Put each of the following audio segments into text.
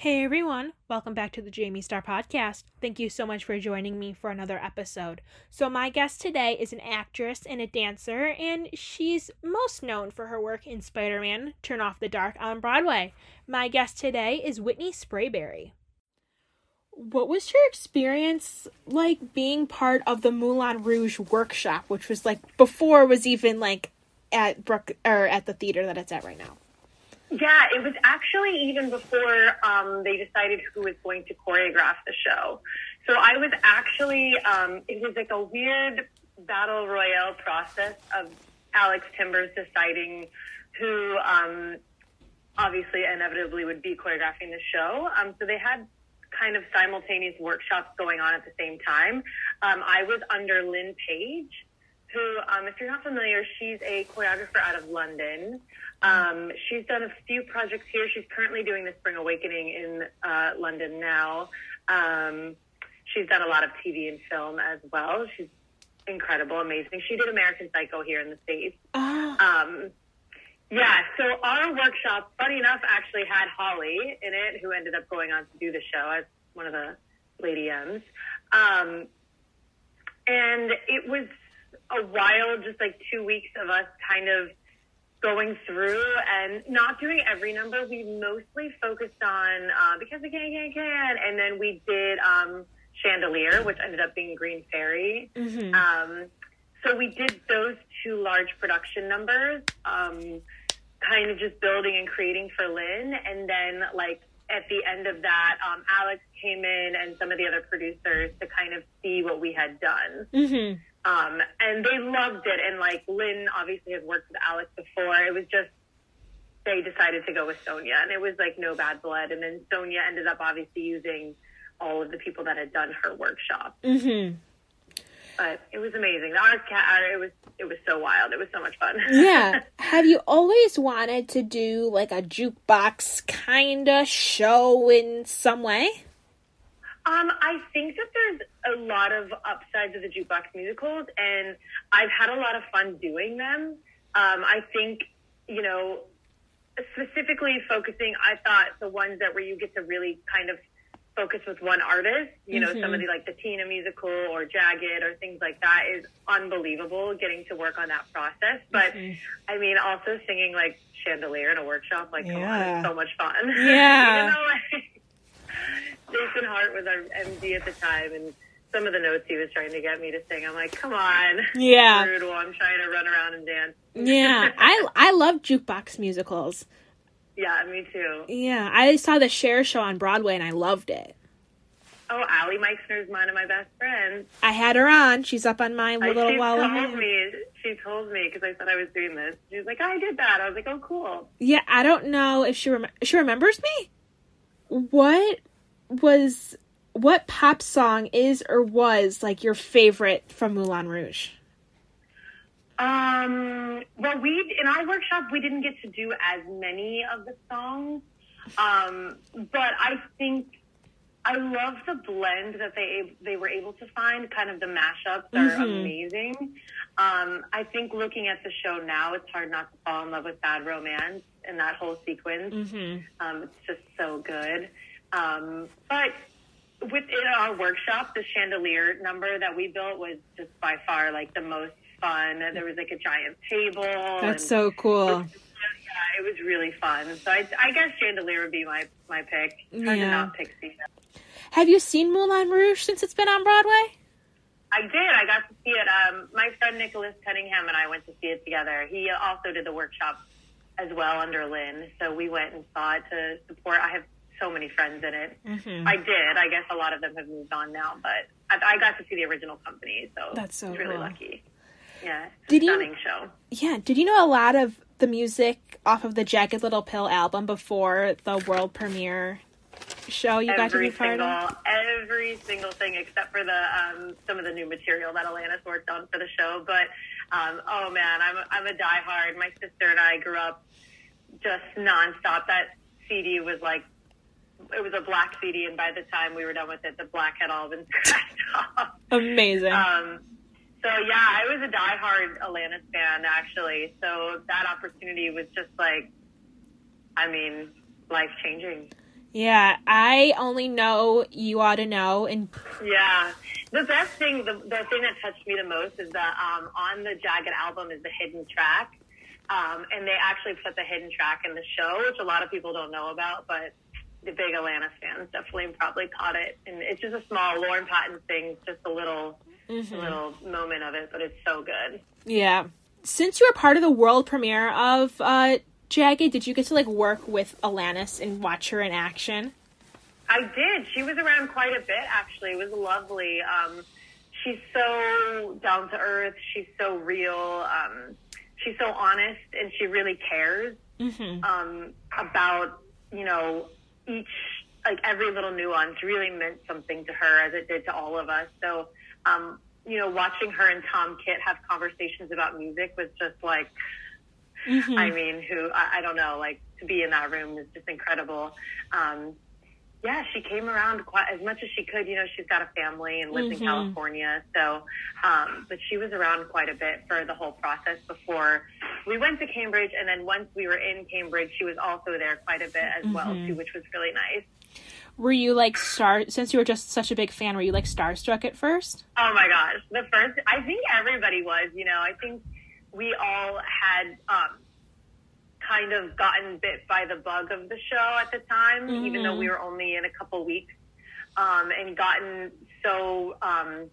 Hey everyone, welcome back to the Jayme Starr Podcast. Thank you so much for joining me for another episode. So, my guest today is an actress and a dancer, and she's most known for her work in Spider Man Turn Off the Dark on Broadway. My guest today is Whitney Sprayberry. What was your experience like being part of the Moulin Rouge workshop, which was like before was even like at Brook or at the theater that it's at right now? Yeah, it was actually even before um, they decided who was going to choreograph the show. So I was actually, um, it was like a weird battle royale process of Alex Timbers deciding who um, obviously inevitably would be choreographing the show. Um, so they had kind of simultaneous workshops going on at the same time. Um, I was under Lynn Page, who, um, if you're not familiar, she's a choreographer out of London. Um, she's done a few projects here. She's currently doing the Spring Awakening in uh, London now. Um, she's done a lot of TV and film as well. She's incredible, amazing. She did American Psycho here in the States. Oh. Um, yeah, so our workshop, funny enough, actually had Holly in it, who ended up going on to do the show as one of the Lady M's. Um, and it was a while, just like two weeks of us kind of going through and not doing every number. We mostly focused on uh, because we can, can, can, and then we did um, Chandelier, which ended up being Green Fairy. Mhm. Um, so we did those two large production numbers, um, kind of just building and creating for Lynn, and then like at the end of that, um, Alex came in and some of the other producers to kind of see what we had done. Mm-hmm. Um, and they loved it. And like Lynn obviously has worked with Alex before. It was just they decided to go with Sonya, and it was like no bad blood. And then Sonya ended up obviously using all of the people that had done her workshop. Mm-hmm. But it was amazing. The art cat, it was it was so wild. It was so much fun. Yeah. Have you always wanted to do like a jukebox kind of show in some way? Um, I think that there's a lot of upsides of the jukebox musicals, and I've had a lot of fun doing them. Um, I think, you know, specifically focusing, I thought the ones that where you get to really kind of focus with one artist, you know, some Mhm. of the like the Tina musical or Jagged or things like that is unbelievable getting to work on that process. But Mhm. I mean, also singing like Chandelier in a workshop, like, come on, it's so much fun. Yeah. Even though, like, Jason Hart was our MD at the time, and some of the notes he was trying to get me to sing, I'm like, come on. Yeah. Rude I'm trying to run around and dance. Yeah. I I love jukebox musicals. yeah, me too. Yeah. I saw the Cher show on Broadway and I loved it. Oh, Allie Meixner's one of my best friends. I had her on. She's up on my I, little she wall of told me, she told me because I said I was doing this. She was like, I did that. I was like, oh, cool. Yeah, I don't know if she rem- she remembers me. What was what pop song is or was like your favorite from Moulin Rouge? Um, well, we in our workshop we didn't get to do as many of the songs, um, but I think I love the blend that they they were able to find. Kind of the mashups are Mhm. amazing. Um, I think looking at the show now, it's hard not to fall in love with Bad Romance and that whole sequence. Mm-hmm. Um, it's just so good. Um, but within our workshop, the chandelier number that we built was just by far like the most fun. There was like a giant table. That's so cool. Yeah, it was really fun. So I, I guess chandelier would be my my pick. Hard Yeah. not pick Have you seen Moulin Rouge since it's been on Broadway? I did. I got to see it. Um, my friend Nicholas Cunningham and I went to see it together. He also did the workshop as well under Lynn. So we went and saw it to support. I have so many friends in it. Mm-hmm. I did. I guess a lot of them have moved on now, but I, I got to see the original company, so That's so really cool. lucky. Yeah, Did a you- show. Yeah. Did you know a lot of the music off of the Jagged Little Pill album before the world premiere show you got to every be part single, of? every single thing except for the um, some of the new material that Alanis worked on for the show. But um, oh man, I'm a, I'm a diehard. My sister and I grew up just nonstop. That CD was like. It was a black CD, and by the time we were done with it, the black had all been scratched off. Amazing. Um, so yeah, I was a diehard Alanis fan actually. So that opportunity was just like, I mean, life changing. Yeah, I only know you ought to know, and Yeah. The best thing, the, the thing that touched me the most is that um, on the Jagged album is the hidden track. Um, and they actually put the hidden track in the show, which a lot of people don't know about, but the big Alanis fans definitely probably caught it. And it's just a small Lauren Patten thing, just a little, Mm-hmm. a little moment of it, but it's so good. yeah. Since you were part of the world premiere of uh, Jagged, did you get to like work with Alanis and watch her in action? I did. She was around quite a bit, actually. It was lovely. Um, she's so down to earth. She's so real. Um, she's so honest, and she really cares Mm-hmm. um, about you know each like every little nuance really meant something to her as it did to all of us. So um, you know, watching her and Tom Kitt have conversations about music was just like Mm-hmm. I mean, who I, I don't know, like to be in that room is just incredible. Um, yeah, she came around quite as much as she could. You know, she's got a family and lives Mhm. in California, so um, but she was around quite a bit for the whole process before we went to Cambridge, and then once we were in Cambridge, she was also there quite a bit as well Mhm. too, which was really nice. Were you like star? Since you were just such a big fan, were you like starstruck at first? Oh my gosh, the first I think everybody was. You know, I think we all had um, kind of gotten bit by the bug of the show at the time, even though Mhm. we were only in a couple weeks, um, and gotten so um,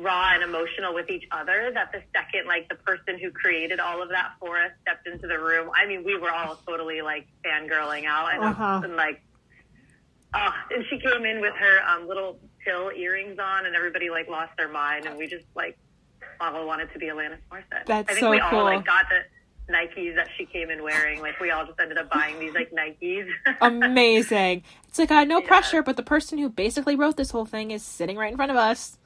raw and emotional with each other that the second, like the person who created all of that for us stepped into the room. I mean, we were all totally like fangirling out and, Uh-huh. and like. Uh, and she came in with her um, little pill earrings on, and everybody like lost their mind, and we just like all wanted to be Alanis Morissette. That's I think so we cool. all like got the Nikes that she came in wearing. Like we all just ended up buying these like Nikes. Amazing. It's like uh, no Yeah. pressure, but the person who basically wrote this whole thing is sitting right in front of us.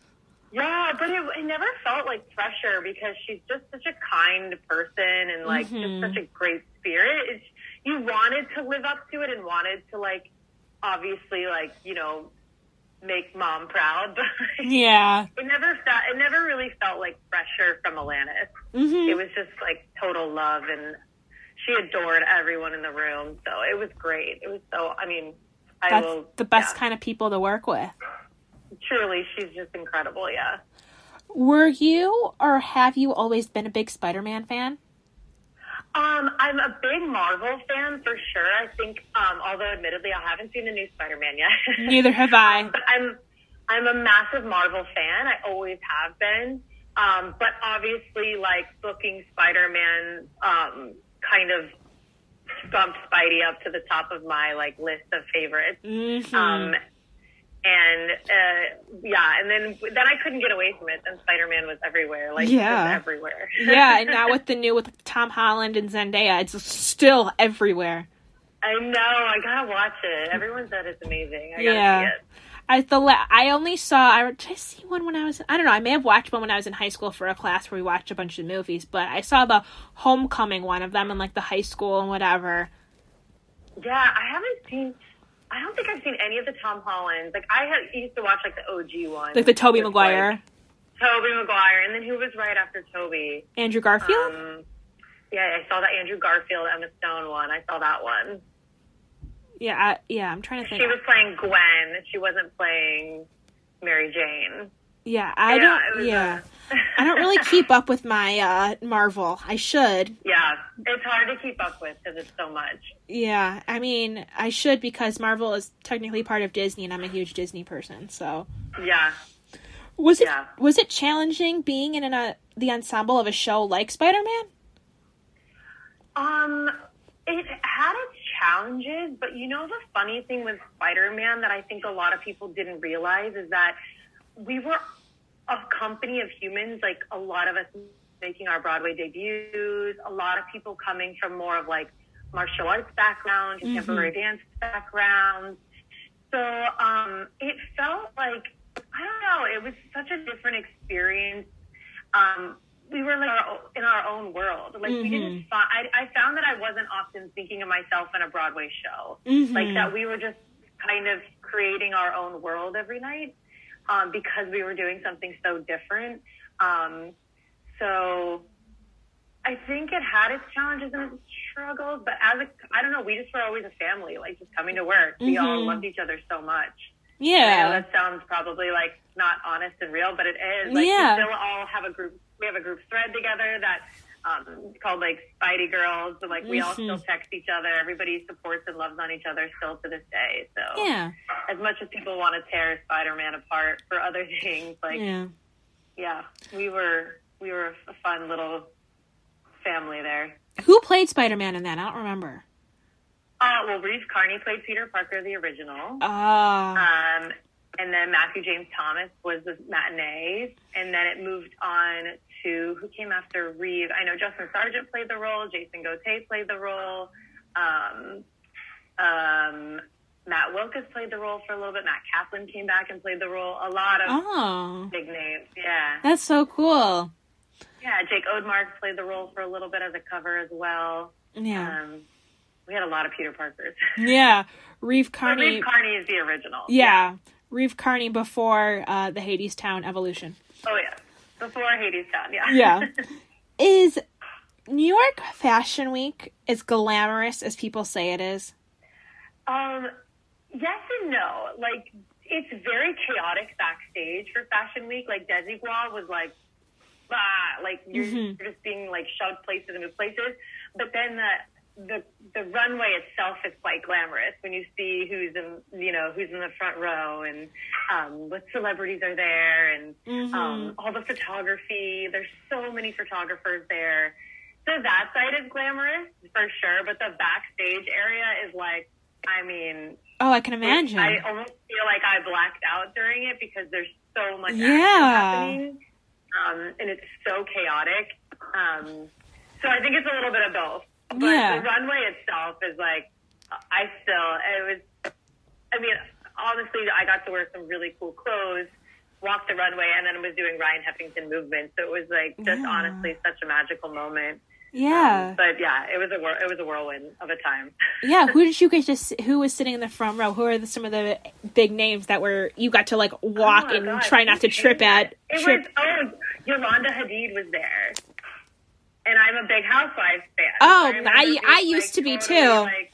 Yeah, but it, it never felt like pressure because she's just such a kind person and like Mhm. just such a great spirit. It's, you wanted to live up to it and wanted to like obviously like you know make mom proud, but Yeah. it never felt it never really felt like pressure from Alanis. hmm it was just like total love and she adored everyone in the room so it was great it was so i mean i That's will the best yeah, kind of people to work with. Truly she's just incredible yeah Were you or have you always been a big Spider-Man fan? um i'm a big marvel fan for sure i think um although admittedly i haven't seen the new spider-man yet Neither have I. but i'm i'm a massive marvel fan i always have been um but obviously like booking spider-man um kind of bumped spidey up to the top of my like list of favorites Mhm. Um, and uh, yeah, and then then I couldn't get away from it. Then Spider Man was everywhere, like Yeah. everywhere. yeah, and now with the new with Tom Holland and Zendaya, it's still everywhere. I know. I gotta watch it. Everyone said it's amazing. I gotta Yeah. see it. I the la- I only saw I did I see one when I was I don't know I may have watched one when I was in high school for a class where we watched a bunch of movies, but I saw the Homecoming one of them in like the high school and whatever. Yeah, I haven't seen. I don't think I've seen any of the Tom Hollands. Like I had, used to watch like the OG one, Like the Tobey Maguire, like, Tobey Maguire, and then who was right after Tobey? Andrew Garfield. Um, yeah, I saw that Andrew Garfield Emma Stone one. I saw that one. yeah, I, yeah, I'm trying to think. She was playing Gwen. She wasn't playing Mary Jane. yeah, I Yeah, don't. Yeah, uh, I don't really keep up with my uh Marvel. I should. Yeah, it's hard to keep up with because it's so much. Yeah, I mean I should because Marvel is technically part of Disney, and I'm a huge Disney person. So Yeah. was it Yeah. was it challenging being in an, uh, the ensemble of a show like Spider Man? Um, it had its challenges, but you know the funny thing with Spider-Man that I think a lot of people didn't realize is that we were a company of humans, like a lot of us making our Broadway debuts, a lot of people coming from more of like martial arts background, contemporary dance backgrounds. So um, it felt like I don't know. It was such a different experience. Um, we were like our, in our own world. Like we didn't. Fi- I, I found that I wasn't often thinking of myself in a Broadway show. Mhm. Like that, we were just kind of creating our own world every night um, because we were doing something so different. Um, so I think it had its challenges and its struggles, but as a, I don't know, we just were always a family, like just coming to work. We all Mhm. loved each other so much. Yeah. that sounds probably like not honest and real, but it is. Like Yeah. we still all have a group. We have a group thread together that um, called like Spidey Girls, and like we all Mhm. still text each other. Everybody supports and loves on each other still to this day. So Yeah. as much as people want to tear Spider-Man apart for other things, like Yeah. yeah, we were we were a fun little family there. Who played Spider Man in that? I don't remember. Uh, well, Reeve Carney played Peter Parker, the original. Ah. Um, and then Matthew James Thomas was the matinee, and then it moved on to who came after Reeve. I know Justin Sargent played the role, Jason Gauthier played the role, um, um, Matt Wilkes played the role for a little bit. Matt Kaplan came back and played the role. A lot of oh. big names, yeah, That's so cool. Jake Odmark played the role for a little bit as a cover as well. Yeah. Um, we had a lot of Peter Parkers. Yeah. Reeve Carney. Reeve Carney is the original. yeah. Reeve Carney before uh, the Hadestown evolution. Oh yeah. Before Hadestown, yeah. Yeah. Is New York Fashion Week as glamorous as people say it is? um, yes and no. Like it's very chaotic backstage for Fashion Week. Like Desigual was like, ah, like you're, Mhm. you're just being like shoved places and new places. But then the the the runway itself is quite glamorous when you see who's in you know who's in the front row and um, what celebrities are there and Mm-hmm. um, all the photography. There's so many photographers there. So that side is glamorous for sure, but the backstage area is like, I mean, oh, I can imagine. I almost feel like I blacked out during it because there's so much Yeah. happening, um, and it's so chaotic. Um, so I think it's a little bit of both. But Yeah. the runway itself is like, I still, it was, I mean, honestly, I got to wear some really cool clothes, walk the runway, and then was doing Ryan Heffington movements. So it was like just Yeah. honestly such a magical moment. Yeah. Um, but yeah, it was a it was a whirlwind of a time. yeah. Who did you get? See, who was sitting in the front row? Who are the, some of the big names that were you got to like walk Oh and God, try not to trip at? It Trip. was oh, Yolanda Hadid was there, and I'm a big Housewives fan. Oh, remember I- being, I used to be totally, too. Like,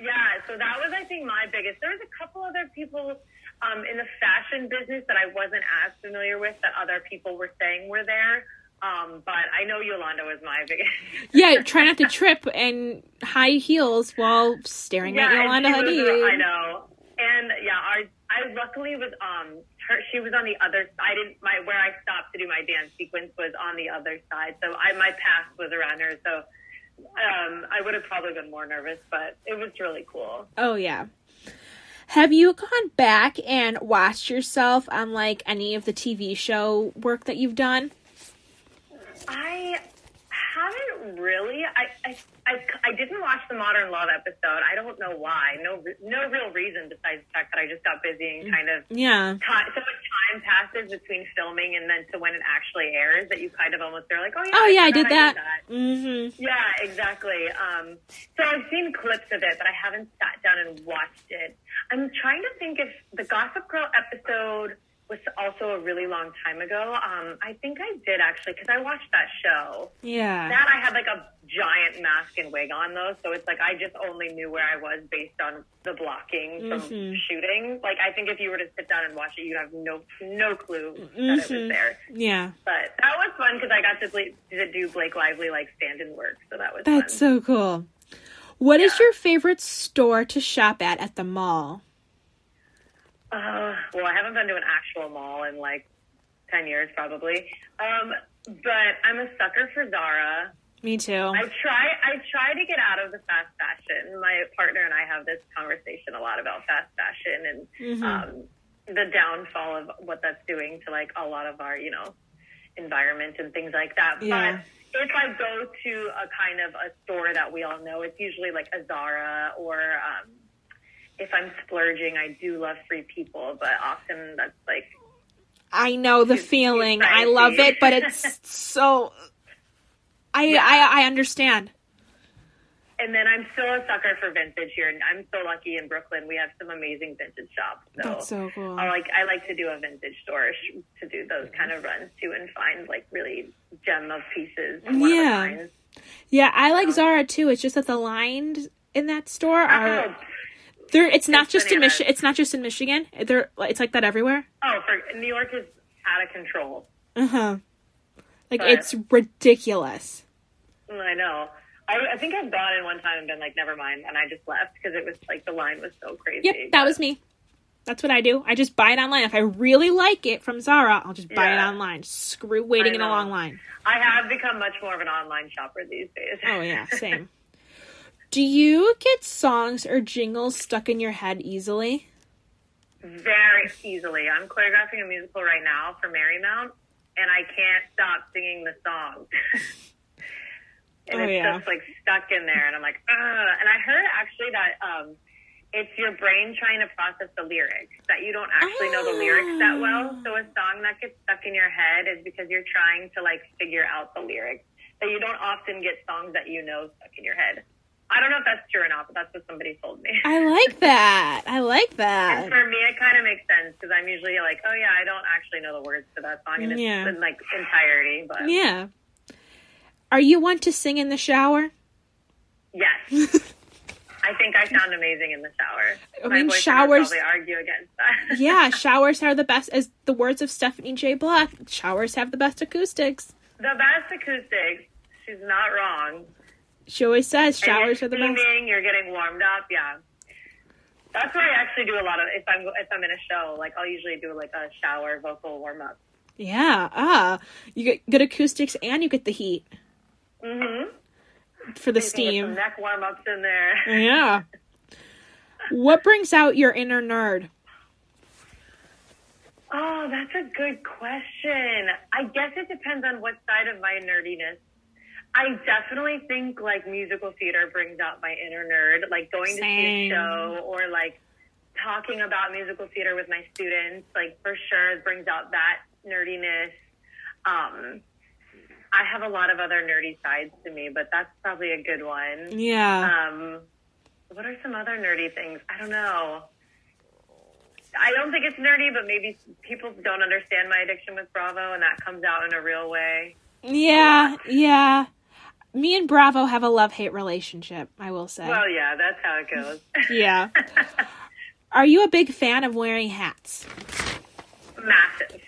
yeah, so that was I think my biggest. There was a couple other people um, in the fashion business that I wasn't as familiar with that other people were saying were there. Um, but I know Yolanda was my biggest. yeah, try not to trip and high heels while staring at Yolanda Hadid. I know. And yeah, our I luckily was um her she was on the other I didn't my where I stopped to do my dance sequence was on the other side. So I my path was around her, so um I would have probably been more nervous, but it was really cool. Oh yeah. Have you gone back and watched yourself on like any of the TV show work that you've done? I haven't really. I, I I I didn't watch the Modern Love episode. I don't know why. No no real reason besides the fact that I just got busy and kind of Yeah. time, so much time passes between filming and then to when it actually airs that you kind of almost are like, oh yeah, Oh yeah, I did that. Mhm. Yeah, exactly. Um, so I've seen clips of it, but I haven't sat down and watched it. I'm trying to think if the Gossip Girl episode was also a really long time ago. Um, I think I did actually because I watched that show. Yeah. That I had like a giant mask and wig on though, so it's like I just only knew where I was based on the blocking from Mhm. shooting. Like I think if you were to sit down and watch it, you'd have no no clue that it was Mhm. there. Yeah. But that was fun because I got to, ble- to do Blake Lively like stand-in work, so that was That's fun. so cool. What is Yeah. your favorite store to shop at at the mall? Uh, well, I haven't been to an actual mall in like ten years, probably. Um, but I'm a sucker for Zara. Me too. I try. I try to get out of the fast fashion. My partner and I have this conversation a lot about fast fashion and Mhm. um, the downfall of what that's doing to like a lot of our, you know, environment and things like that. Yeah. But if I go to a kind of a store that we all know, it's usually like a Zara or um, if I'm splurging, I do love Free People, but often that's like I know the feeling. I love it, but it's so. I, Yeah. I I understand. and then I'm still a sucker for vintage here, and I'm so lucky in Brooklyn. We have some amazing vintage shops. So That's so cool. I like I like to do a vintage store sh- to do those kind of runs too, and find like really gem of pieces. one of Yeah. Yeah, I like um, Zara too. It's just that the lines in that store are Oh, they're it's not It's just in. Michigan. It's not just in Michigan. They're it's like that everywhere. oh, for New York is out of control. Uh huh. Like But- it's ridiculous. Mm, I know. I, I think I've gone in one time and been like, never mind, and I just left because it was like the line was so crazy. Yep, that was me. That's what I do. I just buy it online. If I really like it from Zara, I'll just buy it online. Screw waiting in a long line. I have become much more of an online shopper these days. Oh yeah, same. Do you get songs or jingles stuck in your head easily? very easily. I'm choreographing a musical right now for Marymount, and I can't stop singing the song. and Oh, it's yeah. just like stuck in there, and I'm like, Ugh. and I heard actually that um, it's your brain trying to process the lyrics that you don't actually know the lyrics that well. So a song that gets stuck in your head is because you're trying to like figure out the lyrics. That you don't often get songs that you know stuck in your head. I don't know if that's true or not, but that's what somebody told me. I like that. I like And that. for me, it kind of makes sense because I'm usually like, oh yeah, I don't actually know the words to that song in its in, like entirety, but Yeah. Are you one to sing in the shower? yes, I think I sound amazing in the shower. I My mean, would showers- probably argue against that. yeah, showers are the best. As the words of Stephanie J. Block, showers have the best acoustics. the best acoustics. She's not wrong. She always says And showers are the best. You're getting warmed up. Yeah. That's where I actually do a lot of if I'm if I'm in a show like I'll usually do like a shower vocal warm up. Yeah. Ah, you get good acoustics and you get the heat Mm-hmm. for the steam. neck warm ups in there. Yeah. What brings out your inner nerd? Oh, that's a good question. I guess it depends on what side of my nerdiness. I definitely think like musical theater brings out my inner nerd, like going to see a show or like talking about musical theater with my students, like for sure brings out that nerdiness. Um, I have a lot of other nerdy sides to me, but that's probably a good one. Yeah. Um, what are some other nerdy things? I don't know. I don't think it's nerdy, but maybe people don't understand my addiction with Bravo, and that comes out in a real way. yeah. Yeah. Me and Bravo have a love hate relationship, I will say. Well, yeah, that's how it goes. yeah. Are you a big fan of wearing hats? Massive.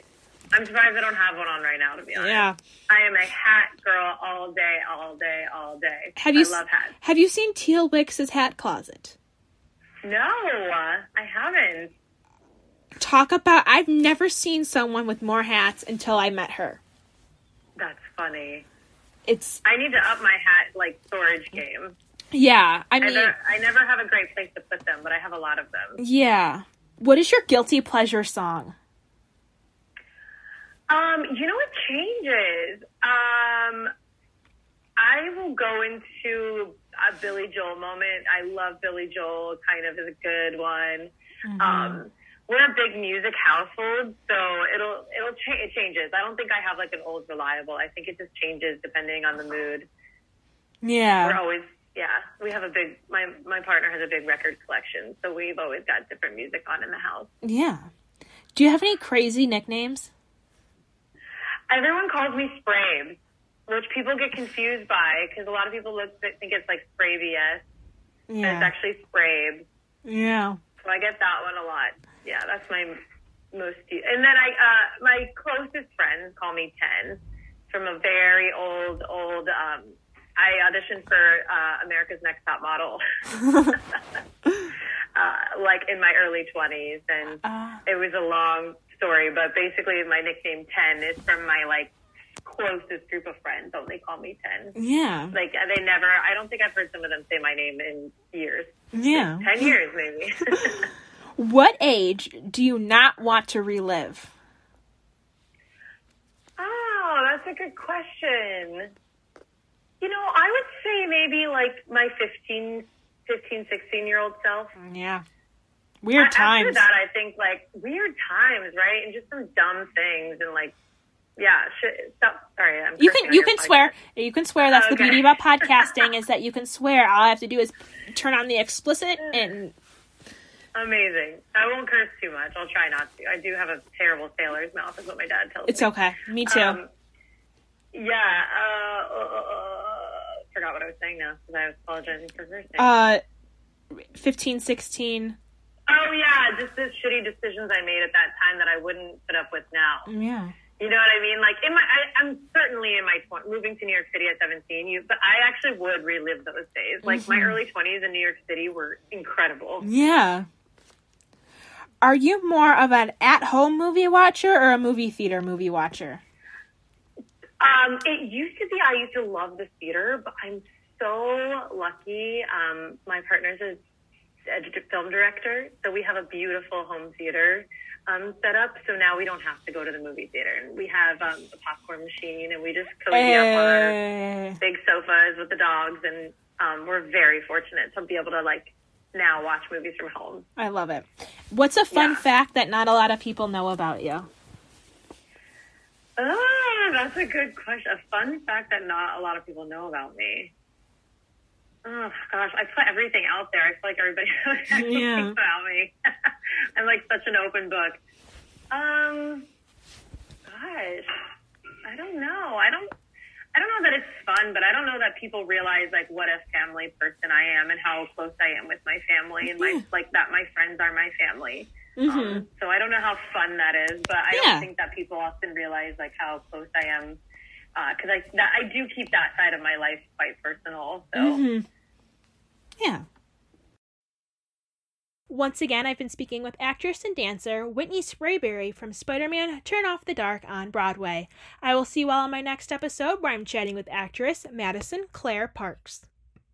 I'm surprised I don't have one on right now, to be honest. Yeah. I am a hat girl all day, all day, all day. Have you I love hats. Have you seen Teal Wicks's hat closet? No, I haven't. Talk about I've never seen someone with more hats until I met her. That's funny. It's I need to up my hat like storage game. yeah, I I mean never, I never have a great place to put them, but I have a lot of them. yeah. What is your guilty pleasure song? Um, you know, it changes. Um, I will go into a Billy Joel moment. I love Billy Joel. Kind of is a good one. Um, we're a big music household, so it'll it'll cha- it changes. I don't think I have like an old reliable. I think it just changes depending on the mood. Yeah, we're always yeah. We have a big my my partner has a big record collection, so we've always got different music on in the house. Yeah. Do you have any crazy nicknames? Everyone calls me Sprabes, which people get confused by because a lot of people look think it's like Spravius, and it's actually Sprabes. Yeah. So I get that one a lot. Yeah, that's my most. And then I, uh, my closest friends call me Ten from a very old, old. Um, I auditioned for uh, America's Next Top Model, uh, like in my early twenties, and Uh, it was a long story. But basically, my nickname Ten is from my like closest group of friends. Only call me Ten. yeah. Like they never. I don't think I've heard some of them say my name in years. Yeah. Ten years, maybe. What age do you not want to relive? Oh, that's a good question. You know, I would say maybe like my 15, 15 16 year old self. Mm, yeah. Weird After times. that, I think like weird times, right? And just some dumb things and like Yeah. Sh- stop. Sorry. I'm You can you can podcast. swear. You can swear. That's the Okay. beauty about podcasting is that you can swear. All I have to do is turn on the explicit and Amazing. I won't curse too much. I'll try not to. I do have a terrible sailor's mouth, is what my dad tells it's me. It's okay. Me too. Um, yeah. Uh, uh, forgot what I was saying now because I was apologizing for cursing. uh 15 16 oh yeah, just the shitty decisions I made at that time that I wouldn't put up with now. yeah. You know what I mean? Like in my, I, I'm certainly in my tw- moving to New York City at 17. You, but I actually would relive those days. Like my Mhm. early 20s in New York City were incredible. Yeah. Are you more of an at-home movie watcher or a movie theater movie watcher? Um, it used to be I used to love the theater, but I'm so lucky. Um, my partner's a film director, so we have a beautiful home theater um, set up. So now we don't have to go to the movie theater, and we have um, a popcorn machine, and we just cozy up on our Eh, big sofas with the dogs, and um, we're very fortunate to be able to like now watch movies from home. I love it. What's a fun Yeah. fact that not a lot of people know about you? Oh, that's a good question. A fun fact that not a lot of people know about me. Oh gosh, I put everything out there. I feel like everybody knows Yeah. about me. I'm like such an open book. Um, gosh, I don't know. I don't. I don't know that it's fun, but I don't know that people realize like what a family person I am and how close I am with my family and my Yeah. like that my friends are my family. hmm Um, so I don't know how fun that is, but I Yeah. don't think that people often realize like how close I am because I that, I do keep that side of my life quite personal. So hmm Yeah. Once again, I've been speaking with actress and dancer Whitney Sprayberry from Spider Man Turn Off the Dark on Broadway. I will see you all on my next episode where I'm chatting with actress Madison Claire Parks.